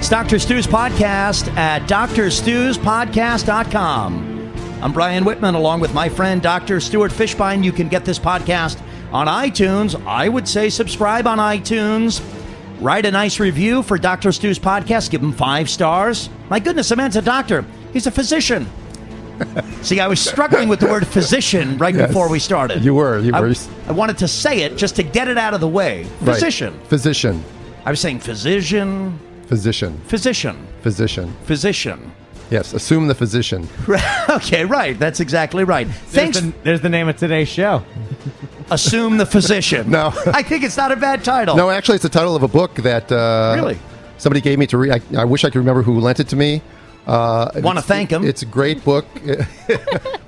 It's Dr. Stu's podcast at drstuspodcast.com. I'm Brian Whitman along with my friend Dr. Stuart Fishbein. You can get this podcast on iTunes. I would say subscribe on iTunes. Write a nice review for Dr. Stu's podcast. Give him five stars. My goodness, the man's a doctor. He's a physician. See, I was struggling with the word physician right Yes. before we started. You were, you I, were. I wanted to say it just to get it out of the way. Right. Physician. Physician. I was saying physician, Physician. physician, Physician. physician. Yes, assume the physician. okay, right. That's exactly right. Thanks. There's the, there's the name of today's show. Assume the physician. No. I think it's not a bad title. No, actually, it's the title of a book that uh, Really? somebody gave me to read. I, I wish I could remember who lent it to me. Uh, Wanna it's- thank 'em. It's a great book.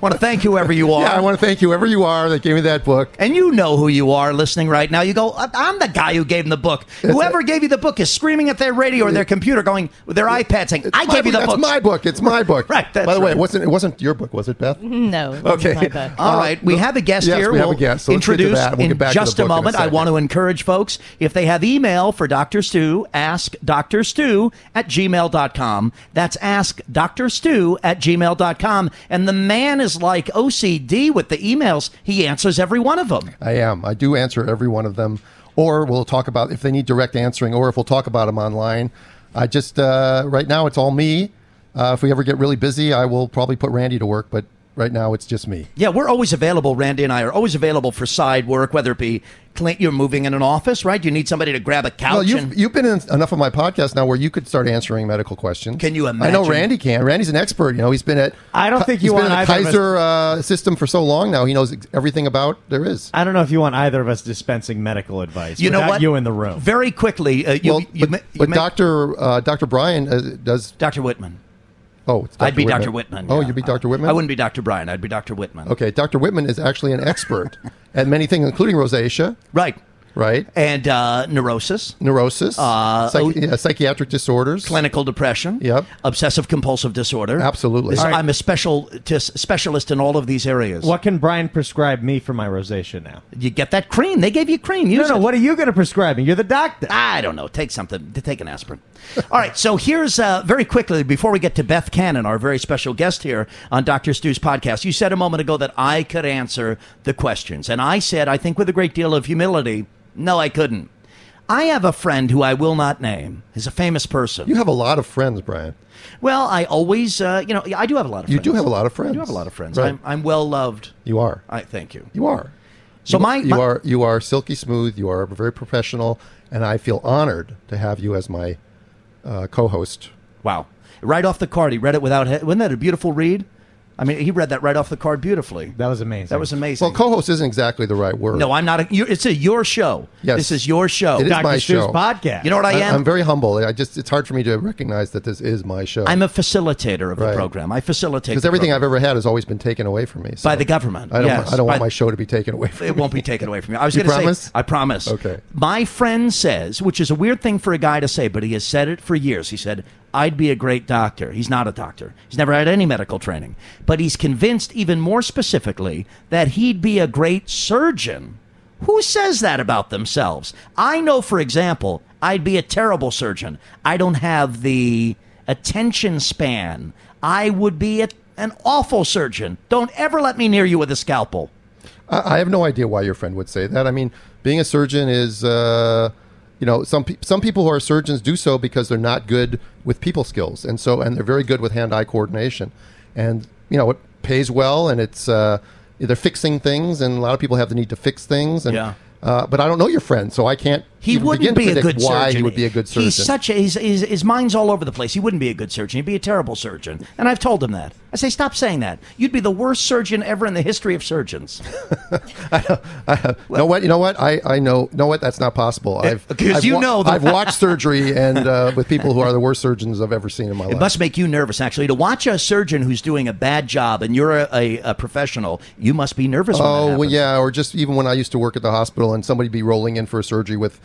Yeah, want to thank whoever you are. Yeah, I want to thank whoever you are that gave me that book. and you know who you are listening right now. You go, "I- I'm the guy who gave him the book. Whoever gave you the book is screaming at their radio or their computer, going with their iPad, saying, "I My gave you the book. book." That's my book. It's my book. Right, that's By the way, it wasn't. It wasn't your book, was it, Beth? No. it Okay. wasn't my book. All Uh, right, we the- have a guest yes, here. We we'll a guest, so let's get to introduce that. We'll in get back to the just a book moment. I second. want to encourage folks if they have email for Dr. Stu, ask Dr. Stu at gmail.com. That's ask Dr. Stu at gmail.com. And the man is like OCD with the emails. He answers every one of them. I am. I do answer every one of them. Or we'll talk about if they need direct answering, or if we'll talk about them online. I just uh, right now it's all me. Uh, if we ever get really busy, I will probably put Randy to work. But right now it's just me. Yeah, we're always available. Randy and I are always available for side work, whether it be Clint, you're moving in an office, right? You need somebody to grab a couch. Well, you've, you've been in enough of my podcast now where you could start answering medical questions. Can you imagine? I know? Randy can. Randy's an expert. You know, he's been at. I don't think he's you been want at either of us- Kaiser uh, system for so long now. He knows everything about there is. I don't know if you want either of us dispensing medical advice. you know what? You in the room. Very quickly, uh, you, well, you, but, you but ma- Doctor uh, Doctor Brian uh, does. Dr. Whitman. Oh, it's I'd be Dr. Dr. Whitman. Oh, yeah. you'd be Dr. Whitman. I wouldn't be Dr. Brian. I'd be Dr. Whitman. Okay, Dr. Whitman is actually an expert at many things, including rosacea, Right. Right? And uh, neurosis, Neurosis, Uh, psych- yeah, psychiatric disorders. clinical depression, Yep. obsessive compulsive disorder. Absolutely. This- All right. I'm a special tis- specialist in all of these areas. what can Brian prescribe me for my rosacea now? You get that cream. They gave you cream. No, Use no. it. What are you going to prescribe me? You're the doctor. I don't know. Take something. Take an aspirin. All right. So here's uh, very quickly before we get to Beth Cannon, our very special guest here on Dr. Stu's podcast. You said a moment ago that I could answer the questions, and I said, I think with a great deal of humility, no, I couldn't. I have a friend who I will not name. He's a famous person. You have a lot of friends, Brian. well, I always, uh, you know, I do have a lot of friends. You do have a lot of friends. I do have a lot of friends. Right. I'm, I'm well loved. You are. I thank you. You are. So you, my, you my- are you are silky smooth. You are very professional, and I feel honored to have you as my uh, co-host. Wow. Right off the card, he read it without. He- wasn't that a beautiful read? I mean, he read that right off the card beautifully. That was amazing. That was amazing. Well, co-host isn't exactly the right word. no, I'm not. A, you, it's a your show. Yes. This is your show. It is Dr. my Stu's show. podcast. You know what I am? I, am? am very humble. I just it's hard for me to recognize that this is my show. I'm a facilitator of the program. I facilitate because everything program. I've ever had has always been taken away from me so by the government. I don't. yes, I don't want by- my show to be taken away from me. It me. won't be taken away from you. I was going to say, promise? I promise. Okay. My friend says, which is a weird thing for a guy to say, but he has said it for years. He said, I'd be a great doctor. He's not a doctor. He's never had any medical training. But he's convinced, even more specifically, that he'd be a great surgeon. Who says that about themselves? I know, for example, I'd be a terrible surgeon. I don't have the attention span. I would be a, an awful surgeon. Don't ever let me near you with a scalpel. I, I have no idea why your friend would say that. I mean, being a surgeon is, uh, you know, some pe- some people who are surgeons do so because they're not good with people skills, and so and they're very good with hand eye coordination, and you know it pays well, and it's uh, they're fixing things, and a lot of people have the need to fix things, and. Yeah. Uh, but I don't know your friend, so I can't. He wouldn't be a good why surgeon. he would be a good surgeon. He's such a his, his, his mind's all over the place. He wouldn't be a good surgeon. He'd be a terrible surgeon. And I've told him that. I say, stop saying that. You'd be the worst surgeon ever in the history of surgeons. know what? You know what? I, I know. Know what? That's not possible. I've because you know the- I've watched surgery and uh, with people who are the worst surgeons I've ever seen in my life. It must make you nervous, actually, to watch a surgeon who's doing a bad job, and you're a, a, a professional. You must be nervous. When that Oh well, yeah, or just even when I used to work at the hospital and somebody be rolling in for a surgery with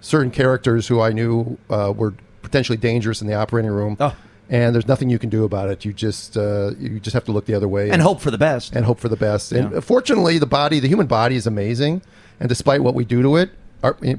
certain characters who I knew uh, were potentially dangerous in the operating room, Oh. and there's nothing you can do about it. You just uh, you just have to look the other way and hope for the best. and hope for the best. Yeah. And fortunately, the body, the human body, is amazing, and despite what we do to it,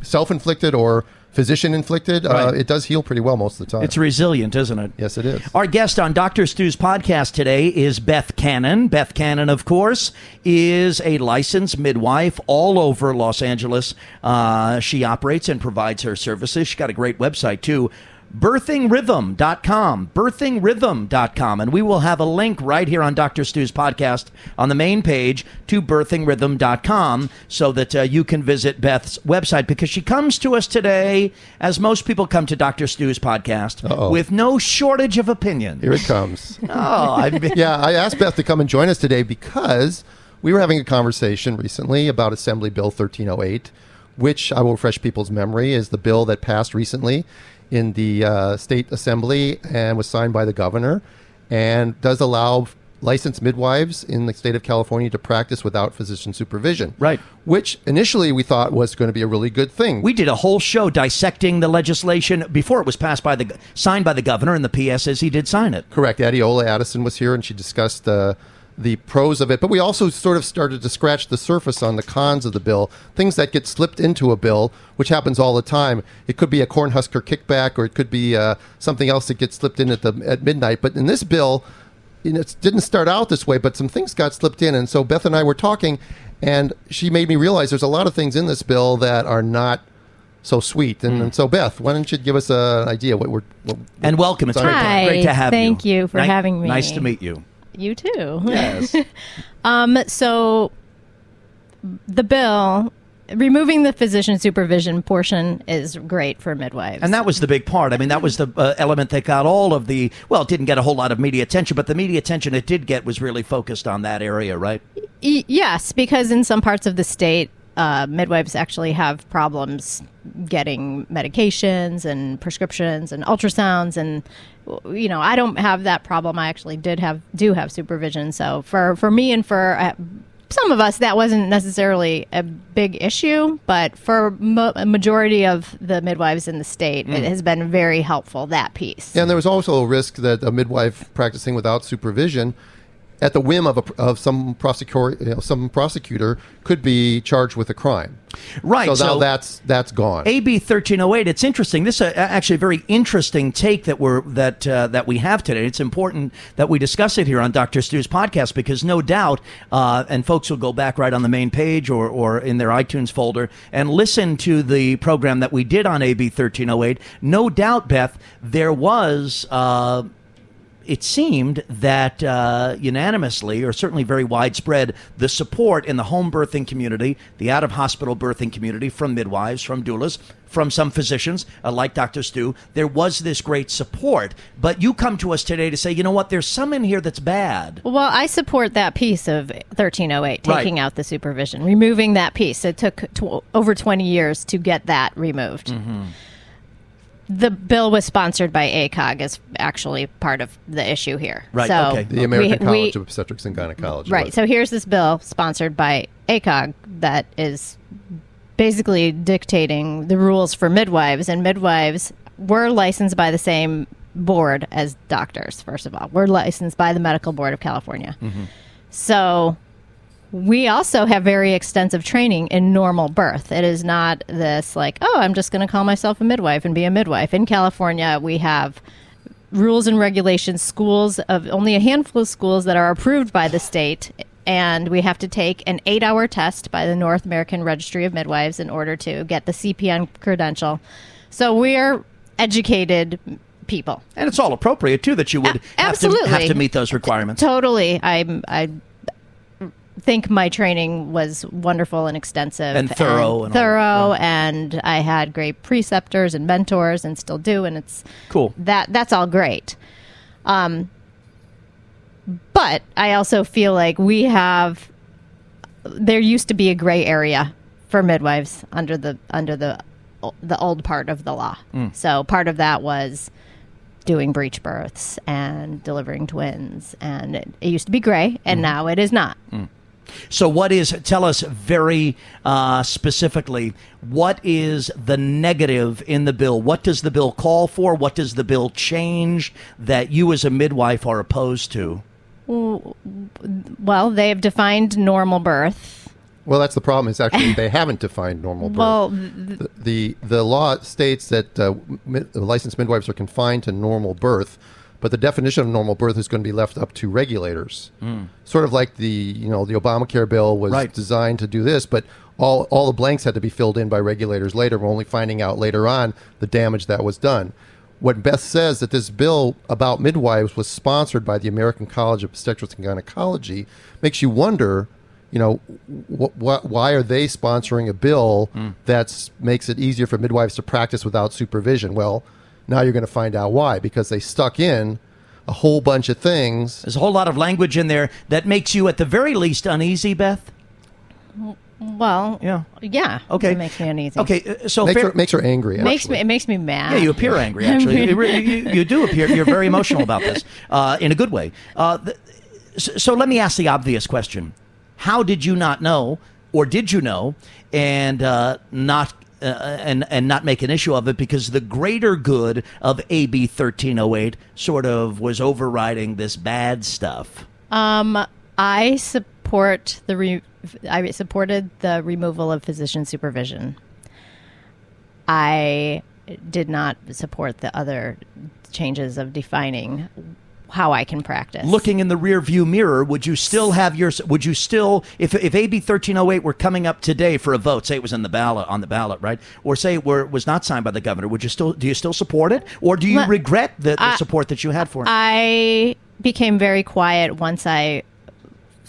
self-inflicted or physician inflicted, uh, it does heal pretty well most of the time. It's resilient, isn't it? yes, it is. Our guest on Dr. Stu's podcast today is Beth Cannon. Beth Cannon, of course, is a licensed midwife all over Los Angeles. Uh, she operates and provides her services. She's got a great website, too. birthingrhythm.com birthingrhythm.com and we will have a link right here on dr stu's podcast on the main page to birthingrhythm.com so that uh, you can visit beth's website because she comes to us today as most people come to dr stu's podcast Uh-oh. with no shortage of opinions Here it comes. oh I've been, yeah, I asked Beth to come and join us today because we were having a conversation recently about Assembly Bill 1308, which I will refresh people's memory is the bill that passed recently in the uh, state assembly and was signed by the governor and does allow licensed midwives in the state of California to practice without physician supervision. Right. Which initially we thought was going to be a really good thing. we did a whole show dissecting the legislation before it was passed by the signed by the governor and the ps says he did sign it Correct. Adiola Addison was here and she discussed uh, the pros of it. But we also sort of started to scratch the surface on the cons of the bill, things that get slipped into a bill, which happens all the time. It could be a Cornhusker kickback or it could be uh, something else that gets slipped in at, the, at midnight. But in this bill, you know, it didn't start out this way, but some things got slipped in. And so Beth and I were talking, and she made me realize there's a lot of things in this bill that are not so sweet. And, and so, Beth, why don't you give us an idea what we're. What, and welcome it's great, to- Hi, great to have thank you Thank you for Ni- having me. nice to meet you You too. yes Um, so the bill removing the physician supervision portion is great for midwives. And that was the big part. I mean, that was the uh, element that got all of the. Well, it didn't get a whole lot of media attention, but the media attention it did get was really focused on that area, right? E- yes, because in some parts of the state, uh, midwives actually have problems getting medications and prescriptions and ultrasounds and you know I don't have that problem. I actually did have do have supervision. So for for me and for uh, some of us that wasn't necessarily a big issue, but for mo- a majority of the midwives in the state, it has been very helpful that piece. Yeah, And there was also a risk that a midwife practicing without supervision, at the whim of, a, of some prosecutor, you know, some prosecutor, could be charged with a crime. Right. So, now so that's that's gone. AB thirteen oh eight. It's interesting. This is actually a very interesting take that we're that uh, that we have today. It's important that we discuss it here on Dr. Stu's podcast because no doubt, uh, and folks will go back right on the main page or or in their iTunes folder and listen to the program that we did on AB thirteen oh eight. No doubt, Beth, there was. Uh, it seemed that uh, unanimously, or certainly very widespread, the support in the home birthing community, the out of hospital birthing community, from midwives, from doulas, from some physicians, uh, like Dr. Stu, there was this great support. But you come to us today to say, you know what, there's some in here that's bad. Well, I support that piece of 1308, Right. taking out the supervision, removing that piece. It took tw- over 20 years to get that removed. Mm-hmm. The bill was sponsored by ACOG as actually part of the issue here. Right, So okay. the American we- we- College of Obstetrics and Gynecology. Right. So here's this bill sponsored by ACOG that is basically dictating the rules for midwives, and midwives were licensed by the same board as doctors. First of all, we're licensed by the Medical Board of California. Mm-hmm. So we also have very extensive training in normal birth. It is not this like, oh, I'm just going to call myself a midwife and be a midwife. In California, we have rules and regulations, schools of only a handful of schools that are approved by the state. And we have to take an eight hour test by the North American Registry of Midwives in order to get the CPM credential. So we're educated people. And it's all appropriate, too, that you would A- have, to, have to meet those requirements. Totally. I'm, I think my training was wonderful and extensive And thorough and all thorough, and I had great preceptors and mentors, and still do. And it's Cool. that that's all great. Um, but I also feel like we have. There used to be a gray area for midwives under the under the the old part of the law. Mm. So part of that was doing breech births and delivering twins, and it, it used to be gray, and mm-hmm. now it is not. Mm. So, what is, tell us very uh, specifically, what is the negative in the bill? What does the bill call for? What does the bill change that you as a midwife are opposed to? Well, they have defined normal birth Well, that's the problem. Is actually they haven't defined normal birth. Well, the, the the law states that uh, mid, licensed midwives are confined to normal birth, but the definition of normal birth is going to be left up to regulators. Hmm. Sort of like the you know the Obamacare bill was Right. designed to do this, but all all the blanks had to be filled in by regulators later. We're only finding out later on the damage that was done. What Beth says that this bill about midwives was sponsored by the American College of Obstetrics and Gynecology makes you wonder you know, wh- wh- why are they sponsoring a bill hmm. that makes it easier for midwives to practice without supervision? Well, now you're going to find out why because they stuck in a whole bunch of things. There's a whole lot of language in there that makes you, at the very least, uneasy, Beth. well, Yeah. yeah. Okay. It makes me uneasy. Okay, uh, so Makes fair- her, makes her angry. makes me it makes me mad. Yeah, you appear angry. Actually, you, you, you do appear. You're very emotional about this uh, in a good way. Uh, th- so, so let me ask the obvious question: How did you not know, or did you know, and uh, not? Uh, and and not make an issue of it because the greater good of AB thirteen oh eight sort of was overriding this bad stuff. Um, I support the re- I supported the removal of physician supervision. I did not support the other changes of defining how I can practice. Looking in the rear view mirror, would you still have your? Would you still, if if AB thirteen oh eight were coming up today for a vote, say it was in the ballot on the ballot, right, or say it were was not signed by the governor, would you still do you still support it, or do you Let- regret the, the I- support that you had for it? I became very quiet once I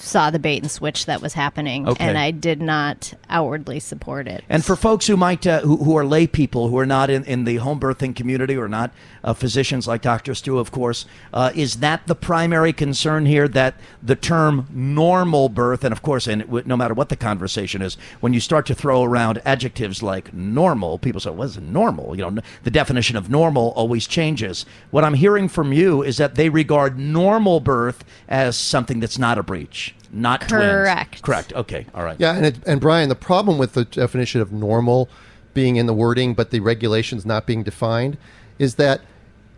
saw the bait and switch that was happening, Okay. and I did not outwardly support it. And for folks who might uh, who, who are lay people who are not in, in the home birthing community or not uh, physicians like Dr. Stu, of course, uh, is that the primary concern here? That the term normal birth, and of course, and w- no matter what the conversation is, when you start to throw around adjectives like normal, people say, "What is normal?" You know, the definition of normal always changes. What I'm hearing from you is that they regard normal birth as something that's not a breech, not twins. Correct. Correct. Okay. All right. Yeah, and it, and Brian, the problem with the definition of normal being in the wording, but the regulations not being defined, is that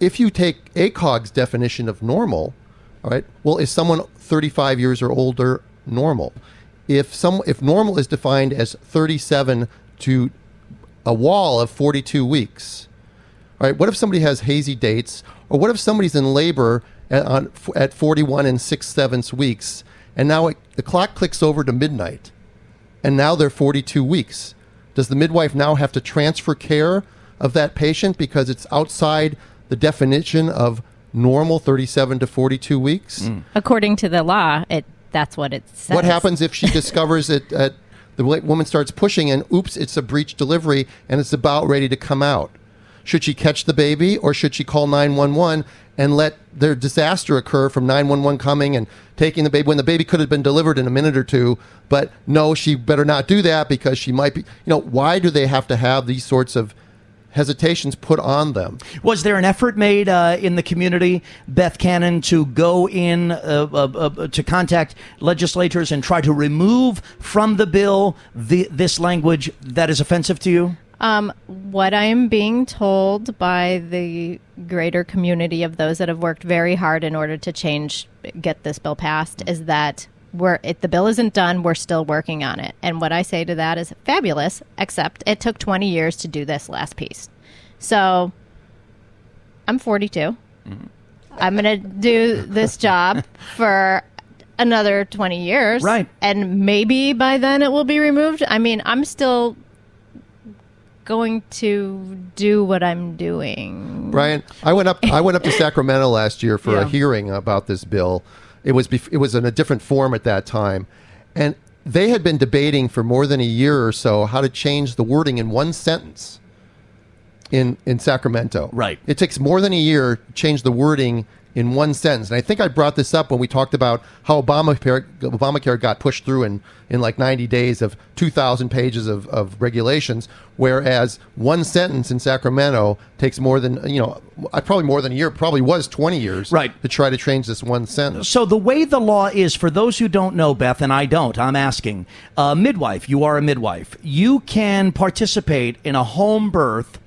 if you take ACOG's definition of normal, all right, well, is someone 35 years or older normal? If some if normal is defined as 37 to a wall of 42 weeks, all right, what if somebody has hazy dates, or what if somebody's in labor at, on, at 41 and six sevenths weeks, and now it, the clock clicks over to midnight, and now they're 42 weeks? Does the midwife now have to transfer care of that patient because it's outside the definition of normal 37 to 42 weeks? Mm. According to the law, it that's what it says. What happens if she discovers it? At, the woman starts pushing, and oops, it's a breech delivery, and it's about ready to come out. Should she catch the baby, or should she call nine one one and let their disaster occur from nine one one coming and taking the baby when the baby could have been delivered in a minute or two? But no, she better not do that because she might be. You know, why do they have to have these sorts of hesitations put on them? Was there an effort made uh, in the community, Beth Cannon, to go in uh, uh, uh, to contact legislators and try to remove from the bill the, this language that is offensive to you? Um, what I'm being told by the greater community of those that have worked very hard in order to change, get this bill passed, is that we're it, the bill isn't done. We're still working on it. And what I say to that is fabulous. Except it took 20 years to do this last piece. So I'm 42. I'm going to do this job for another 20 years. Right. And maybe by then it will be removed. I mean, I'm still going to do what I'm doing. Brian, I went up. I went up to Sacramento last year for Yeah. a hearing about this bill. It was bef- it was in a different form at that time, and they had been debating for more than a year or so how to change the wording in one sentence. In in Sacramento, Right. It takes more than a year to change the wording in one sentence, and I think I brought this up when we talked about how Obamacare Obamacare got pushed through in in like ninety days of two thousand pages of, of regulations, whereas one sentence in Sacramento takes more than you know uh, probably more than a year, probably was twenty years, Right. to try to change this one sentence. So the way the law is, for those who don't know, Beth, and I don't, I'm asking, uh, midwife, you are a midwife. You can participate in a home birth,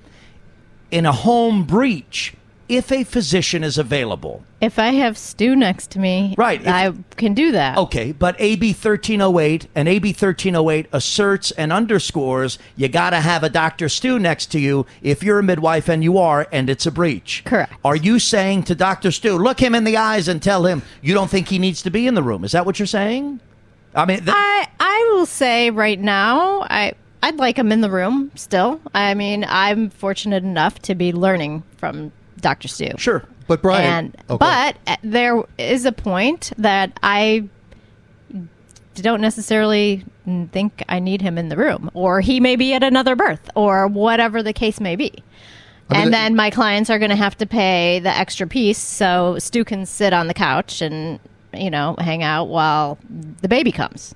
in a home breech, if a physician is available, If I have Stu next to me, Right, if- I can do that. okay, but AB 1308 and AB 1308 asserts and underscores you got to have a Dr. Stu next to you if you're a midwife and you are, and it's a breech. Correct. Are you saying to Dr. Stu, look him in the eyes and tell him you don't think he needs to be in the room? Is that what you're saying? I mean, th- I I will say right now, I I'd like him in the room still. I mean, I'm fortunate enough to be learning from Dr. Stu. sure. But Brian, and oh, go but uh, there is a point that I don't necessarily think I need him in the room, or he may be at another birth, or whatever the case may be. I mean, and then my clients are going to have to pay the extra piece so Stu can sit on the couch and you know hang out while the baby comes.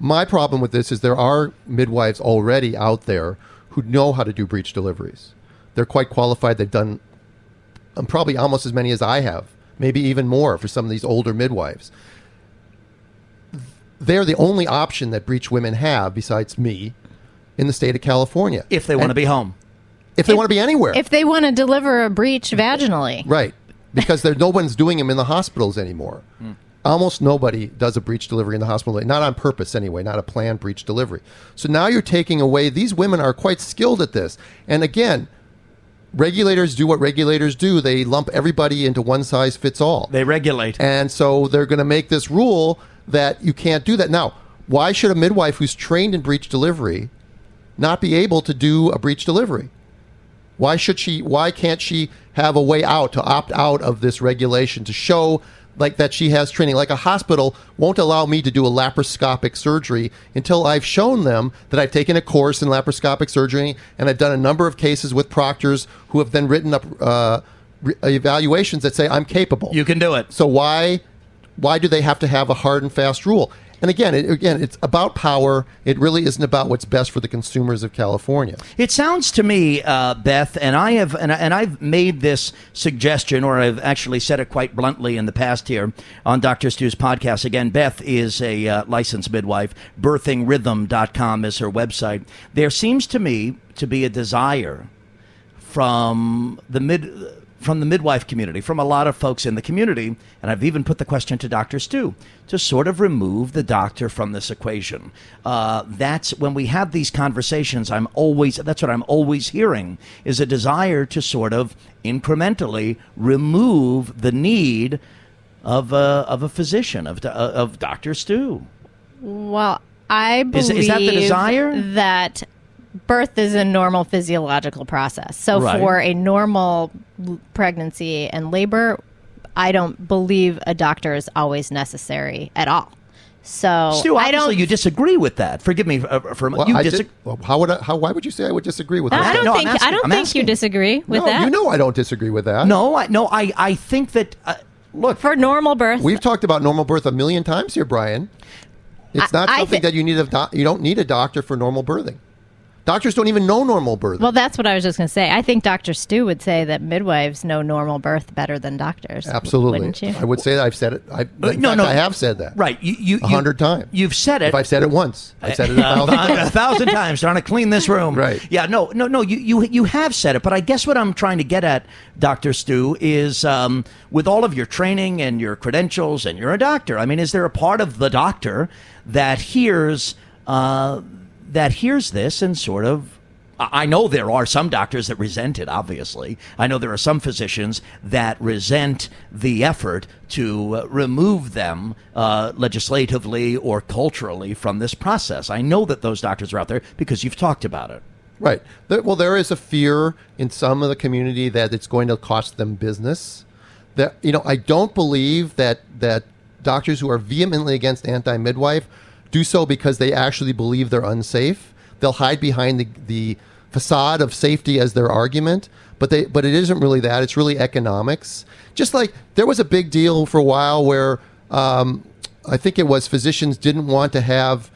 My problem with this is there are midwives already out there who know how to do breech deliveries. They're quite qualified. They've done Um, probably almost as many as I have, maybe even more for some of these older midwives. They're the only option that breech women have besides me in the state of California. If they want to be home. if they want to be anywhere. If they want to deliver a breech vaginally, Right. Because there, no one's doing them in the hospitals anymore. Hmm. Almost nobody does a breech delivery in the hospital, not on purpose anyway, not a planned breech delivery. So now you're taking away, these women are quite skilled at this. And again, regulators do what regulators do they lump everybody into one size fits all. They regulate. And so they're going to make this rule that you can't do that. Now, why should a midwife who's trained in breech delivery not be able to do a breech delivery? Why should she why can't she have a way out to opt out of this regulation to show like that she has training like a hospital won't allow me to do a laparoscopic surgery until I've shown them that I've taken a course in laparoscopic surgery and I've done a number of cases with proctors who have then written up uh, re- evaluations that say I'm capable. You can do it. So why why do they have to have a hard and fast rule? And again, it, again, it's about power. It really isn't about what's best for the consumers of California. It sounds to me, uh, Beth, and I have, and, and I've made this suggestion, or I've actually said it quite bluntly in the past here on Dr. Stu's podcast. Again, Beth is a uh, licensed midwife. BirthingRhythm.com is her website. There seems to me to be a desire from the mid from the midwife community, from a lot of folks in the community, and I've even put the question to Dr. Stu to sort of remove the doctor from this equation. Uh, that's when we have these conversations. I'm always that's what I'm always hearing is a desire to sort of incrementally remove the need of a of a physician of of Dr. Stu. Well, I Is- believe is that the desire? that birth is a normal physiological process. So Right. for a normal pregnancy and labor, I don't believe a doctor is always necessary at all. So Stu, I don't. you disagree with that. Forgive me uh, for Well, you I disagree. did- well, how would I, how why would you say I would disagree with that? I that? don't No, I'm think asking- I don't I'm think asking. you disagree with no, that. you know I don't disagree with that. No, I, no, I, I think that uh, look for normal birth, We've talked about normal birth a million times here, Brian. It's I- not I something thi- that you need a doc- you don't need a doctor for normal birthing. Doctors don't even know normal birth. well, that's what I was just going to say. I think Dr. Stu would say that midwives know normal birth better than doctors. Absolutely, wouldn't you? I would say that I've said it. I, in Uh, no, fact, no. I have said that. right. You, you, a hundred you- times. You've said it. If I've said it once, I've said it a thousand a times. thousand times trying to clean this room. Right. Yeah. No. No. No. You, you you have said it, but I guess what I'm trying to get at, Doctor Stu, is um, with all of your training and your credentials, and you're a doctor. I mean, is there a part of the doctor that hears uh, that hears this and sort of I know there are some doctors that resent it, obviously. I know there are some physicians that resent the effort to uh, remove them uh, legislatively or culturally from this process. I know that those doctors are out there because you've talked about it. Right. Well, there is a fear in some of the community that it's going to cost them business. That you know, I don't believe that that doctors who are vehemently against anti-midwife do so because they actually believe they're unsafe. They'll hide behind the, the facade of safety as their argument, but they but it isn't really that. It's really economics. Just like there was a big deal for a while where um, I think it was physicians didn't want to have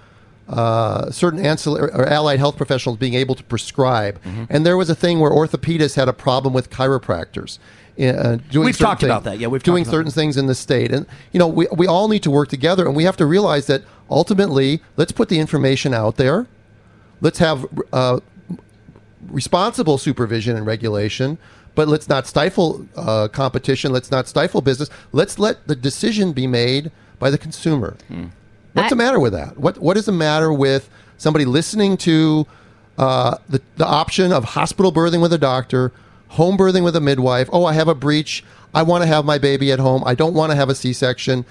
uh, certain ancillary or allied health professionals being able to prescribe. Mm-hmm. And there was a thing where orthopedists had a problem with chiropractors. Uh, doing We've talked about that. Yeah, we've doing certain things in the state, and you know we we all need to work together, and we have to realize that ultimately, let's put the information out there. Let's have uh, responsible supervision and regulation, but let's not stifle uh, competition. Let's not stifle business. Let's let the decision be made by the consumer. What's I- the matter with that? What What is the matter with somebody listening to uh, the the option of hospital birthing with a doctor, home birthing with a midwife? Oh, I have a breech. I want to have my baby at home. I don't want to have a C section.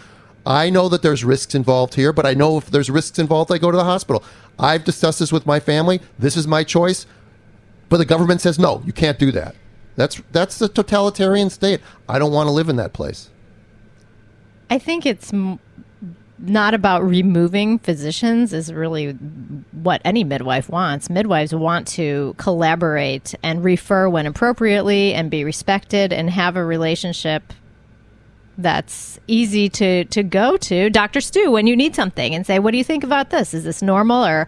I know that there's risks involved here, but I know if there's risks involved, I go to the hospital. I've discussed this with my family. This is my choice. But the government says no, you can't do that. That's that's the totalitarian state. I don't want to live in that place. I think it's m- not about removing physicians is really what any midwife wants. Midwives want to collaborate and refer when appropriately and be respected and have a relationship that's easy to to go to Dr. Stu when you need something and say, "What do you think about this? Is this normal?" or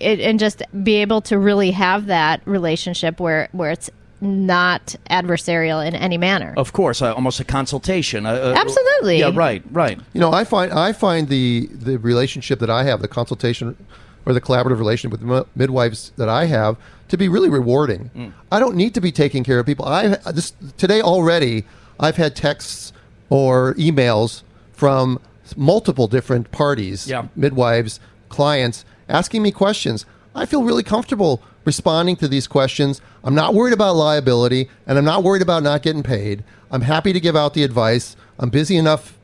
and just be able to really have that relationship where where it's not adversarial in any manner. Of course, uh, almost a consultation. Uh, uh, Absolutely. Yeah, right, right. You know, I find I find the the relationship that I have, the consultation or the collaborative relationship with mi- midwives that I have, to be really rewarding. I don't need to be taking care of people. I this today already. I've had texts or emails from multiple different parties, Yeah. midwives, clients, asking me questions. I feel really comfortable responding to these questions. I'm not worried about liability, and I'm not worried about not getting paid. I'm happy to give out the advice. I'm busy enough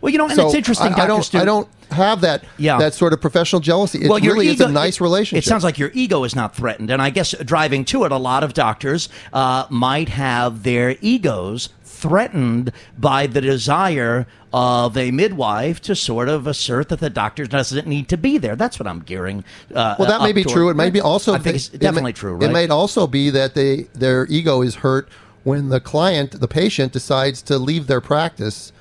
Well, you know, and so it's interesting, I, I don't. Stu. I don't have that. Yeah. That sort of professional jealousy. It well, really ego, is a nice relationship. It sounds like your ego is not threatened, and I guess driving to it, a lot of doctors uh, might have their egos threatened by the desire of a midwife to sort of assert that the doctor doesn't need to be there. That's what I'm gearing. Uh, Well, that may be toward. true. It may be also. I think it's it may- definitely true. Right? It may also be that they their ego is hurt when the client, the patient, decides to leave their practice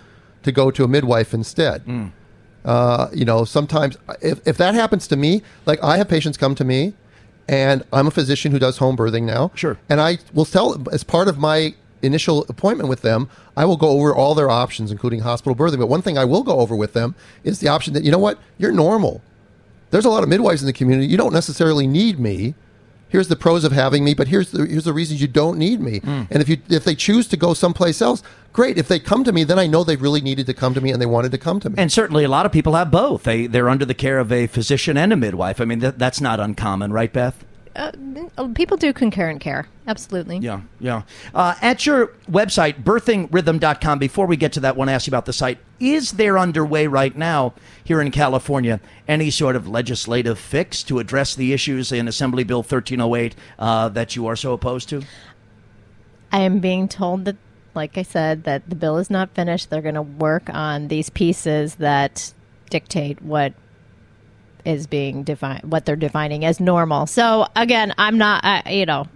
to go to a midwife instead. Hmm. Uh, you know, sometimes if if that happens to me, like I have patients come to me, and I'm a physician who does home birthing now. Sure. And I will tell as part of my initial appointment with them, I will go over all their options, including hospital birthing. But one thing I will go over with them is the option that you know what, you're normal. There's a lot of midwives in the community. You don't necessarily need me. Here's the pros of having me, but here's the here's the reasons you don't need me. Hmm. And if you if they choose to go someplace else, great. If they come to me, then I know they really needed to come to me and they wanted to come to me. And certainly, a lot of people have both. They they're under the care of a physician and a midwife. I mean, that, that's not uncommon, right, Beth? Uh, people do concurrent care. Absolutely. Yeah, yeah. Uh, at your website, birthingrhythm.com, before we get to that, I want to ask you about the site. Is there underway right now here in California any sort of legislative fix to address the issues in Assembly Bill 1308 uh, that you are so opposed to? I am being told that, like I said, that the bill is not finished. They're going to work on these pieces that dictate what is being defined, what they're defining as normal. So again, I'm not, I you know.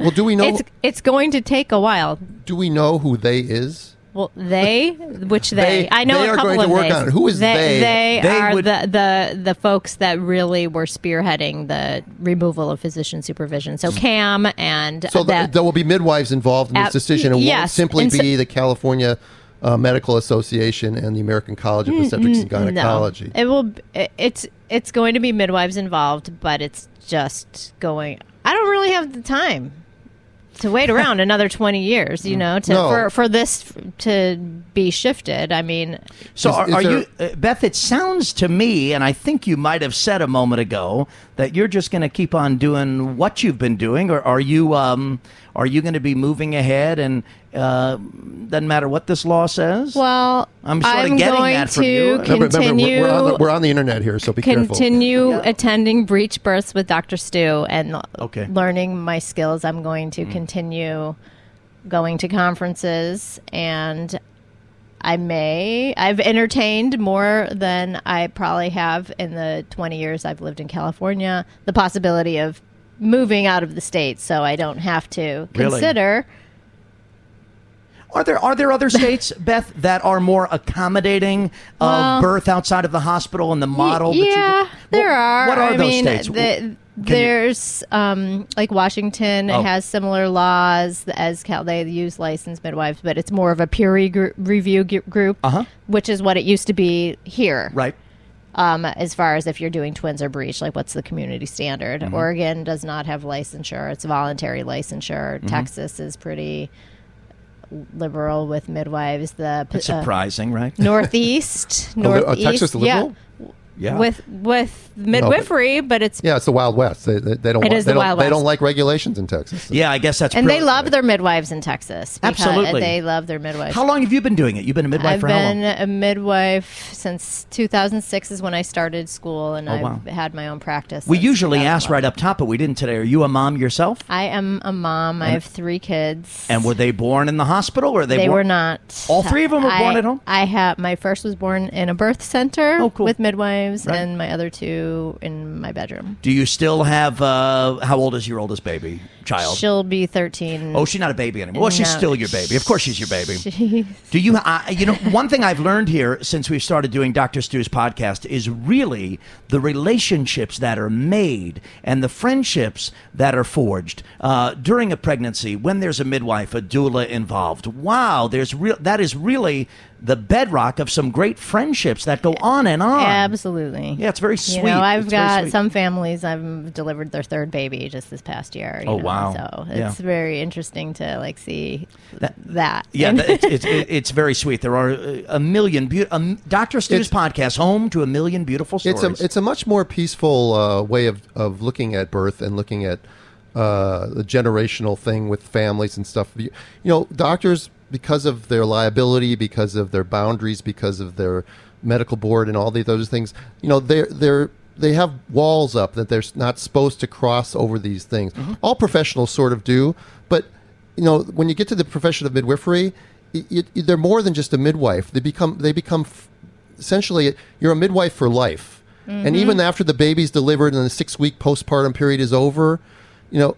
Well, do we know- it's it's going to take a while. Do we know who they is? Well, they, which they, They- I know they a are couple going to of work on it. Who is they? they? They, They are would- the, the the folks that really were spearheading the removal of physician supervision. So CAM and So th- that. there will be midwives involved in this Ab- decision. It won't simply so- be the California uh, Medical Association and the American College of Obstetrics and Gynecology. No, it will. it- It's it's going to be midwives involved, but it's just going. I don't really have the time to wait around another twenty years. You know, to No. for for this to be shifted. I mean, So Is- are, is are there- you, uh, Beth? It sounds to me, and I think you might have said a moment ago that you're just going to keep on doing what you've been doing, or are you? Um, are you going to be moving ahead and uh, doesn't matter what this law says? well, I'm sort of getting going that from to you. Remember, remember, continue. we're, we're on the, we're on the internet here, so be careful. continue attending breech births with Dr. Stu and Okay. learning my skills. I'm going to continue going to conferences and I may I've entertained more than I probably have in the 20 years I've lived in California the possibility of moving out of the state so I don't have to Really? consider Are there are there other states, Beth, that are more accommodating of Well- birth outside of the hospital and the model? that you Yeah, do? there are. What are I those mean, states? the- Can there's um, like Washington Oh. has similar laws as Cal. They use licensed midwives, but it's more of a peer re- gr- review g- group, Uh-huh. which is what it used to be here. right. Um, as far as if you're doing twins or breech, like what's the community standard? Mm-hmm. Oregon does not have licensure; it's voluntary licensure. Mm-hmm. Texas is pretty liberal with midwives. The That's uh, surprising, right? Northeast, Oh, the- uh, northeast, Texas liberal? Yeah. With with midwifery, but it's Yeah, it's the Wild West. They, they, they don't. It want- is they the don't, Wild They don't like regulations in Texas. yeah, I guess that's and they pro- love their midwives in Texas. because Absolutely. they love their midwives. How long have you been doing it? You've been a midwife I've for how long? been a midwife since 2006 is when I started school, and Oh, I've wow. had my own practice. We since usually ask 2012. right up top, but we didn't today. Are you a mom yourself? I am a mom. I have three kids. And were they born in the hospital or were they, they born? were not. All three of them were I- born at home? I have my first was born in a birth center Oh, cool. with midwives, Right. and my other two in my bedroom. Do you still have? Uh, how old is your oldest baby child? She'll be 13. Oh, she's not a baby anymore. Well, she's still your baby. Of course, she's your baby. Jeez. Do you? I, you know, one thing I've learned here since we've started doing Dr. Stu's podcast is really the relationships that are made and the friendships that are forged uh, during a pregnancy when there's a midwife, a doula involved. Wow, there's real. That is really the bedrock of some great friendships that go on and on. Absolutely. Yeah, it's very sweet. You know, I've It's very got sweet. some families I've delivered their third baby just this past year. you Oh, know, wow. So Yeah. it's very interesting to like see That- that. Yeah, And- it's, it's, it's very sweet. There are uh, a million, beautiful um, Dr. Stu's It's- podcast, home to a million beautiful stories. It's a it's a much more peaceful uh, way of, of looking at birth and looking at uh, the generational thing with families and stuff. You, you know, doctors because of their liability, because of their boundaries, because of their medical board and all these other things. You know, they're they're they have walls up that they're not supposed to cross over these things. Mm-hmm. All professionals sort of do, but you know, when you get to the profession of midwifery, y y they're more than just a midwife. They become they become f- essentially you're a midwife for life. And mm-hmm. even after the baby's delivered and the six week postpartum period is over, you know,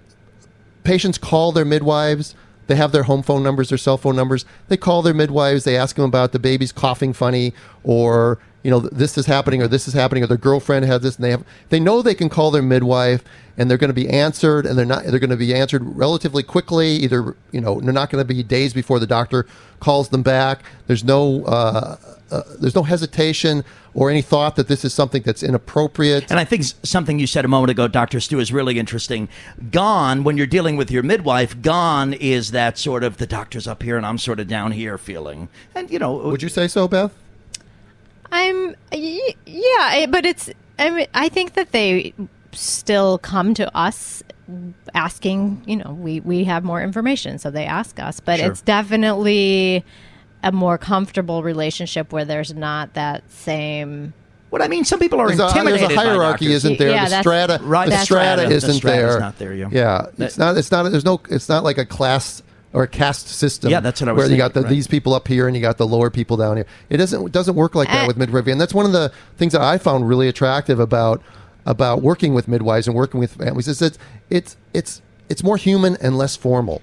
patients call their midwives. They have their home phone numbers, their cell phone numbers. They call their midwives. They ask them about the baby's coughing funny, or you know this is happening, or this is happening, or their girlfriend has this, and they have. They know they can call their midwife, and they're going to be answered, and they're not. They're going to be answered relatively quickly. Either you know they're not going to be days before the doctor calls them back. There's no. Uh, uh, there's no hesitation or any thought that this is something that's inappropriate. And I think something you said a moment ago, Dr. Stu, is really interesting. Gone, when you're dealing with your midwife, gone is that sort of the doctor's up here and I'm sort of down here feeling. And, you know, Would you say so, Beth? I'm yeah, but it's I mean I think that they still come to us asking, you know, we we have more information, so they ask us, but Sure. it's definitely a more comfortable relationship where there's not that same what I mean, some people are There's a, intimidated there's a hierarchy, by isn't there? Yeah, the strata, Right, the that's strata right. The isn't strata's there. not there, yeah. Yeah, it's not. It's not. There's no. It's not like a class or a caste system. Yeah, that's what I was Where you got the, right. these people up here and you got the lower people down here. It doesn't. It doesn't work like that Uh, with midwifery, and that's one of the things that I found really attractive about about working with midwives and working with families is that it's it's it's more human and less formal.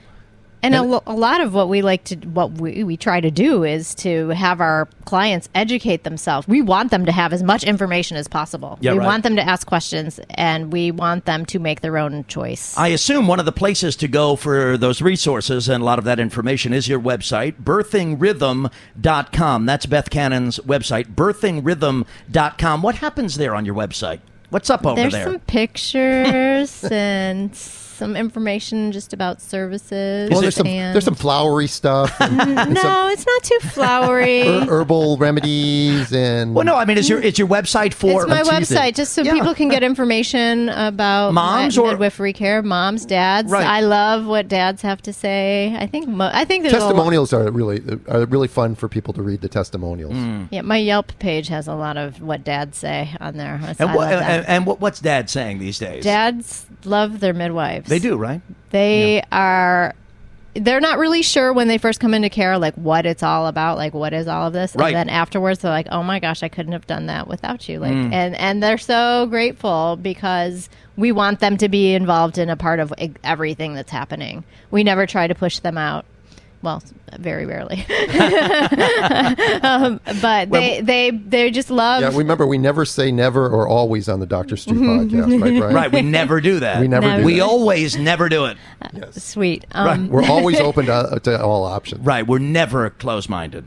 And, a, And- lo- a lot of what we like to, what we, we try to do is to have our clients educate themselves. We want them to have as much information as possible. Yeah, we right. want them to ask questions and we want them to make their own choice. I assume one of the places to go for those resources and a lot of that information is your website, birthingrhythm.com. That's Beth Cannon's website, birthingrhythm.com. What happens there on your website? What's up over There's there? some pictures and some information just about services. Well, there's some there's some flowery stuff. And, and no, some it's not too flowery. her- herbal remedies and well, no, I mean, is your is your website for it's my I'm teasing. website just so Yeah. people can get information about Moms my or- midwifery care, moms, dads. Right. I love what dads have to say. I think mo- I think there's a lot, testimonials are really are really fun for people to read the testimonials. Mm. yeah. My Yelp page has a lot of what dads say on there. and, I what, and, and what's Dad saying these days? dads love their midwives. They do, right? They are. They're not really sure when they first come into care, like what it's all about, like what is all of this, Right. and then afterwards they're like, "Oh my gosh, I couldn't have done that without you!" Like, Mm. and and they're so grateful because we want them to be involved in a part of everything that's happening. We never try to push them out. Well, very rarely, um, but they they they just love. Yeah, remember we never say never or always on the Doctor Stu podcast, right? Brian? Right, we never do that. We never No. do We that. always never do it. Sweet. Um, We're always open to, to all options. Right, we're never close-minded.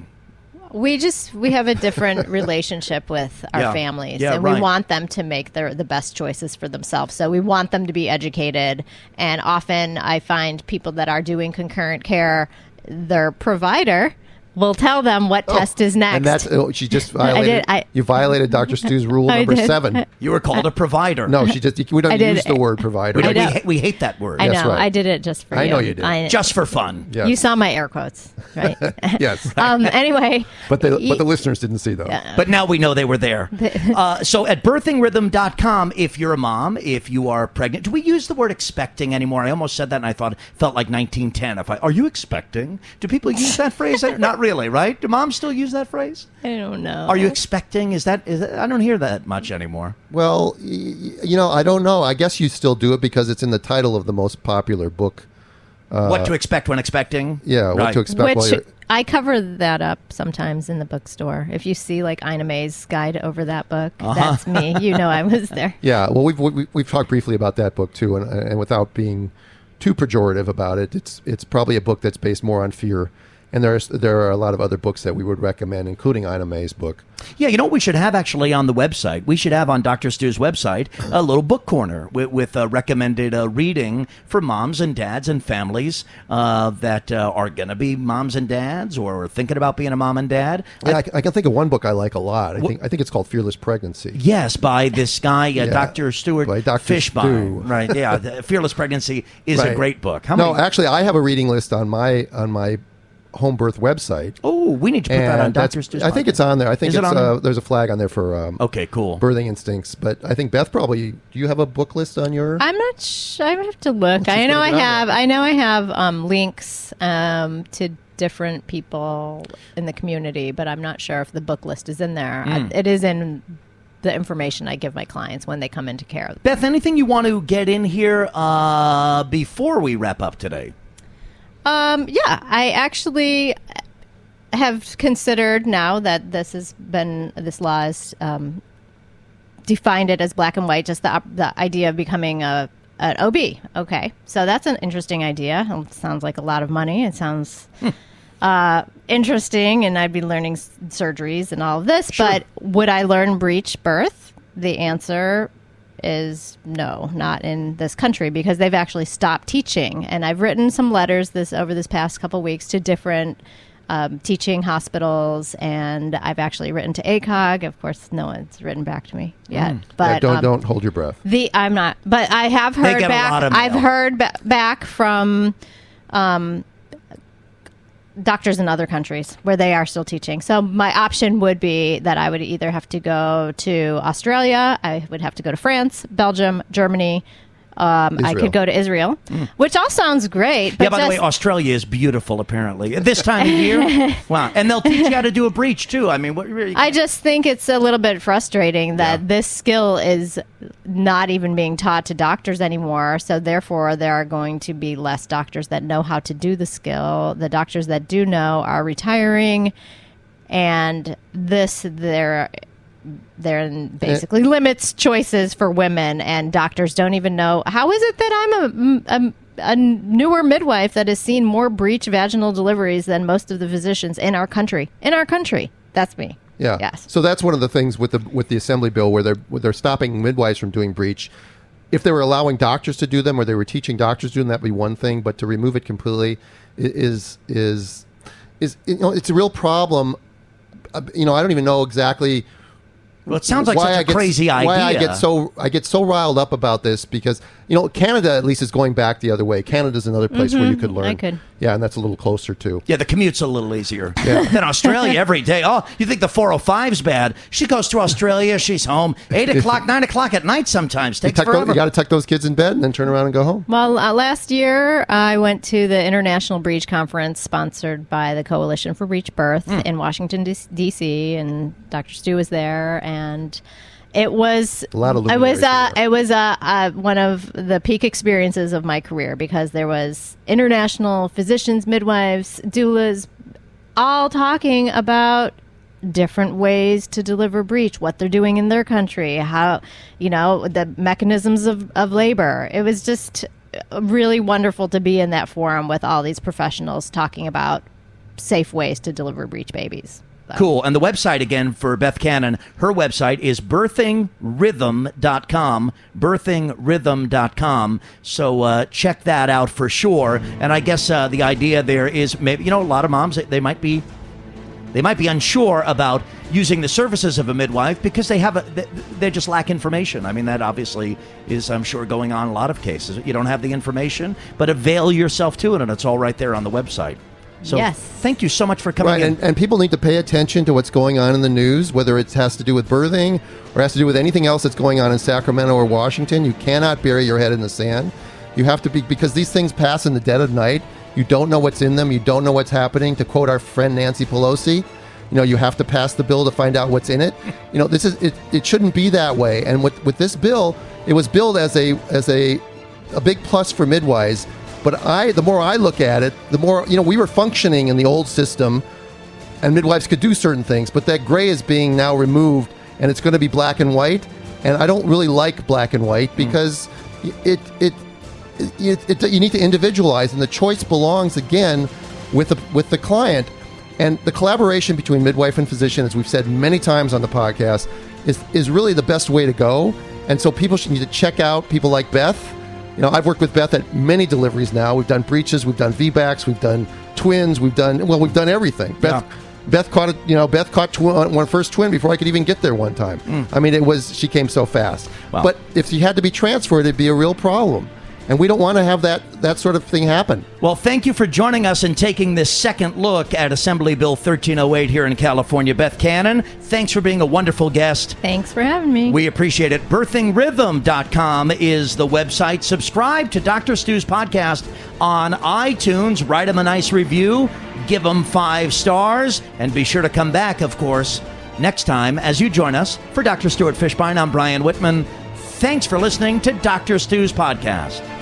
we just we have a different relationship with our Yeah. families Yeah, and right. we want them to make their the best choices for themselves so we want them to be educated and often i find people that are doing concurrent care their provider will tell them what test is next And that's oh, she just violated. I- you violated Dr. Stu's rule I number did. seven. You were called a provider. No, she just we don't I did. use the word provider. we, don't, we, hate, we hate that word. i That's know right. i did it just for I you know you did. I- Just for fun. Yes. you saw my air quotes right yes, um anyway but the but the listeners didn't see those. But now we know they were there. uh, so at birthingrhythm.com, if you're a mom, if you are pregnant, do we use the word expecting anymore? I almost said that and I thought it felt like 1910. If I, are you expecting? Do people use that phrase? Not really, right? Do moms still use that phrase? i don't know Are you expecting? Is that, is that I don't hear that much anymore. Well, y- y- you know, I don't know. I guess you still do it because it's in the title of the most popular book. what to expect when expecting? Yeah, what Right. to expect while Which you're. I cover that up sometimes in the bookstore. If you see like Ina May's guide over that book, Uh-huh. that's me. You know I was there. Yeah, well, we've we, we've talked briefly about that book too, and and without being too pejorative about it, it's it's probably a book that's based more on fear. And there's there are a lot of other books that we would recommend, including Ina May's book. Yeah, you know what we should have actually on the website? We should have on Dr. Stu's website a little book corner with, with uh, recommended uh, reading for moms and dads and families uh, that uh, are going to be moms and dads or are thinking about being a mom and dad. Yeah, I, I can think of one book I like a lot. I think I think it's called Fearless Pregnancy. Yes, by this guy, uh, Dr. Stuart by Dr. Fishbein. Stu. Right, yeah. Fearless Pregnancy is a great book. How no, many? actually, I have a reading list on my on my home birth website. oh, we need to put that on and that's- Dr. I think it's on there. I think Is it it's on there? uh, there's a flag on there for um, Okay, cool. birthing instincts. But I think Beth probably. Do you have a book list on your? I'm not. Sh- I have to look. I know gonna I grab have. that. I know I have um, links um, to different people in the community, but I'm not sure if the book list is in there. Hmm. I, it is in the information I give my clients when they come into care. Beth, anything you want to get in here uh, before we wrap up today? Um, yeah, I actually have considered now that this has been this law is um, defined it as black and white, just the the idea of becoming a an OB. Okay, so that's an interesting idea. It sounds like a lot of money. It sounds. Uh, interesting, and I'd be learning s- surgeries and all of this. But would I learn breech birth? The answer is no, not in this country because they've actually stopped teaching. And I've written some letters this over this past couple weeks to different um, teaching hospitals, and I've actually written to ACOG. Of course, no one's written back to me yet. But yeah, don't um, don't hold your breath. the I'm not, but I have heard back. I've heard ba- back from um, doctors in other countries where they are still teaching. So my option would be that I would either have to go to Australia, I would have to go to France, Belgium, Germany. Um, I could go to Israel, which all sounds great. But yeah, by the way, Australia is beautiful, apparently. At this time of year. wow. And they'll teach you how to do a breech, too. I mean, what really. I just think it's a little bit frustrating that Yeah. this skill is not even being taught to doctors anymore. So therefore, there are going to be less doctors that know how to do the skill. The doctors that do know are retiring, and this there there basically limits choices for women, and doctors don't even know how is it that I'm a, a a newer midwife that has seen more breech vaginal deliveries than most of the physicians in our country. In our country, that's me. Yeah. Yes. So that's one of the things with the with the assembly bill where they're where they're stopping midwives from doing breech. If they were allowing doctors to do them, or they were teaching doctors to do them, that'd be one thing. But to remove it completely is is is you know it's a real problem. Uh, You know, I don't even know exactly well, it sounds like why such I a get, crazy idea. Why I get so I get so riled up about this because you know Canada at least is going back the other way. Canada's another place where you could learn. Mm-hmm. I could. Yeah, and that's a little closer too. Yeah, the commute's a little easier than Australia every day. Oh, you think the 405's bad? She goes to Australia, she's home. 8 o'clock, 9 o'clock at night sometimes. You, Takes tuck those, you got to tuck those kids in bed and then turn around and go home. Well, uh, last year I went to the International Breech Conference sponsored by the Coalition for Breech Birth Hmm. in Washington, D.C., and Dr. Stu was there, and it was A lot of it was uh, there. it was uh, uh, one of the peak experiences of my career because there was international physicians, midwives, doulas, all talking about different ways to deliver breech, what they're doing in their country, how, you know, the mechanisms of, of labor. It was just really wonderful to be in that forum with all these professionals talking about safe ways to deliver breech babies. Though. Cool. And the website again for Beth Cannon, her website is birthingrhythm.com. Birthingrhythm.com. So uh, check that out for sure. And I guess uh, the idea there is maybe, you know, a lot of moms, they- might be. They might be unsure about using the services of a midwife because they have a, they, just lack information. I mean, that obviously is, I'm sure, going on a lot of cases. You don't have the information, but avail yourself to it, and it's all right there on the website. So, Yes. thank you so much for coming Right, in. and, and people need to pay attention to what's going on in the news, whether it has to do with birthing or has to do with anything else that's going on in Sacramento or Washington. You cannot bury your head in the sand. You have to be because these things pass in the dead of night. You don't know what's in them. You don't know what's happening. To quote our friend Nancy Pelosi, you know you have to pass the bill to find out what's in it. You know this is it. It shouldn't be that way. And with with this bill, it was billed as a as a a big plus for midwives. But I, the more I look at it, the more you know we were functioning in the old system and midwives could do certain things, but that gray is being now removed, and it's going to be black and white. And I don't really like black and white hmm. because it it, it, it you need to individualize, and the choice belongs again with the with the client. And the collaboration between midwife and physician, as we've said many times on the podcast, is is really the best way to go. And so people should need to check out people like Beth. You know, I've worked with Beth at many deliveries now. We've done breeches, we've done VBACs, we've done twins, we've done well, we've done everything. Beth, Yeah. Beth caught it. You know, Beth caught tw- uh, one first twin before I could even get there one time. Hmm. I mean, it was she came so fast. Wow. But if she had to be transferred, it'd be a real problem, and we don't want to have that that sort of thing happen. Well, thank you for joining us and taking this second look at Assembly Bill 1308 here in California. Beth Cannon, thanks for being a wonderful guest. Thanks for having me. We appreciate it. Birthingrhythm.com is the website. Subscribe to Dr. Stu's podcast on iTunes. Write him a nice review. Give him five stars. And be sure to come back, of course, next time as you join us. For Dr. Stuart Fishbein, I'm Brian Whitman. Thanks for listening to Dr. Stu's podcast.